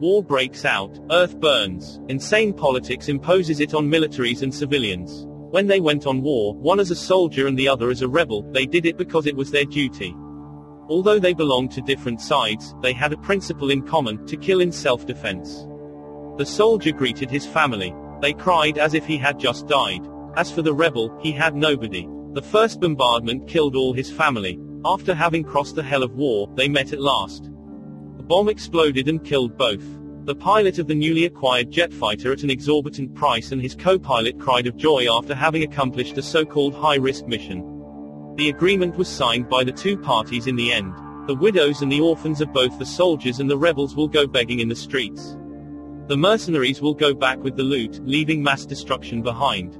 War breaks out, Earth burns. Insane politics imposes it on militaries and civilians. When they went on war, one as a soldier and the other as a rebel, they did it because it was their duty. Although they belonged to different sides, they had a principle in common, to kill in self-defense. The soldier greeted his family. They cried as if he had just died. As for the rebel, he had nobody. The first bombardment killed all his family. After having crossed the hell of war, they met at last. The bomb exploded and killed both. The pilot of the newly acquired jet fighter at an exorbitant price and his co-pilot cried of joy after having accomplished a so-called high-risk mission. The agreement was signed by the two parties in the end. The widows and the orphans of both the soldiers and the rebels will go begging in the streets. The mercenaries will go back with the loot, leaving mass destruction behind.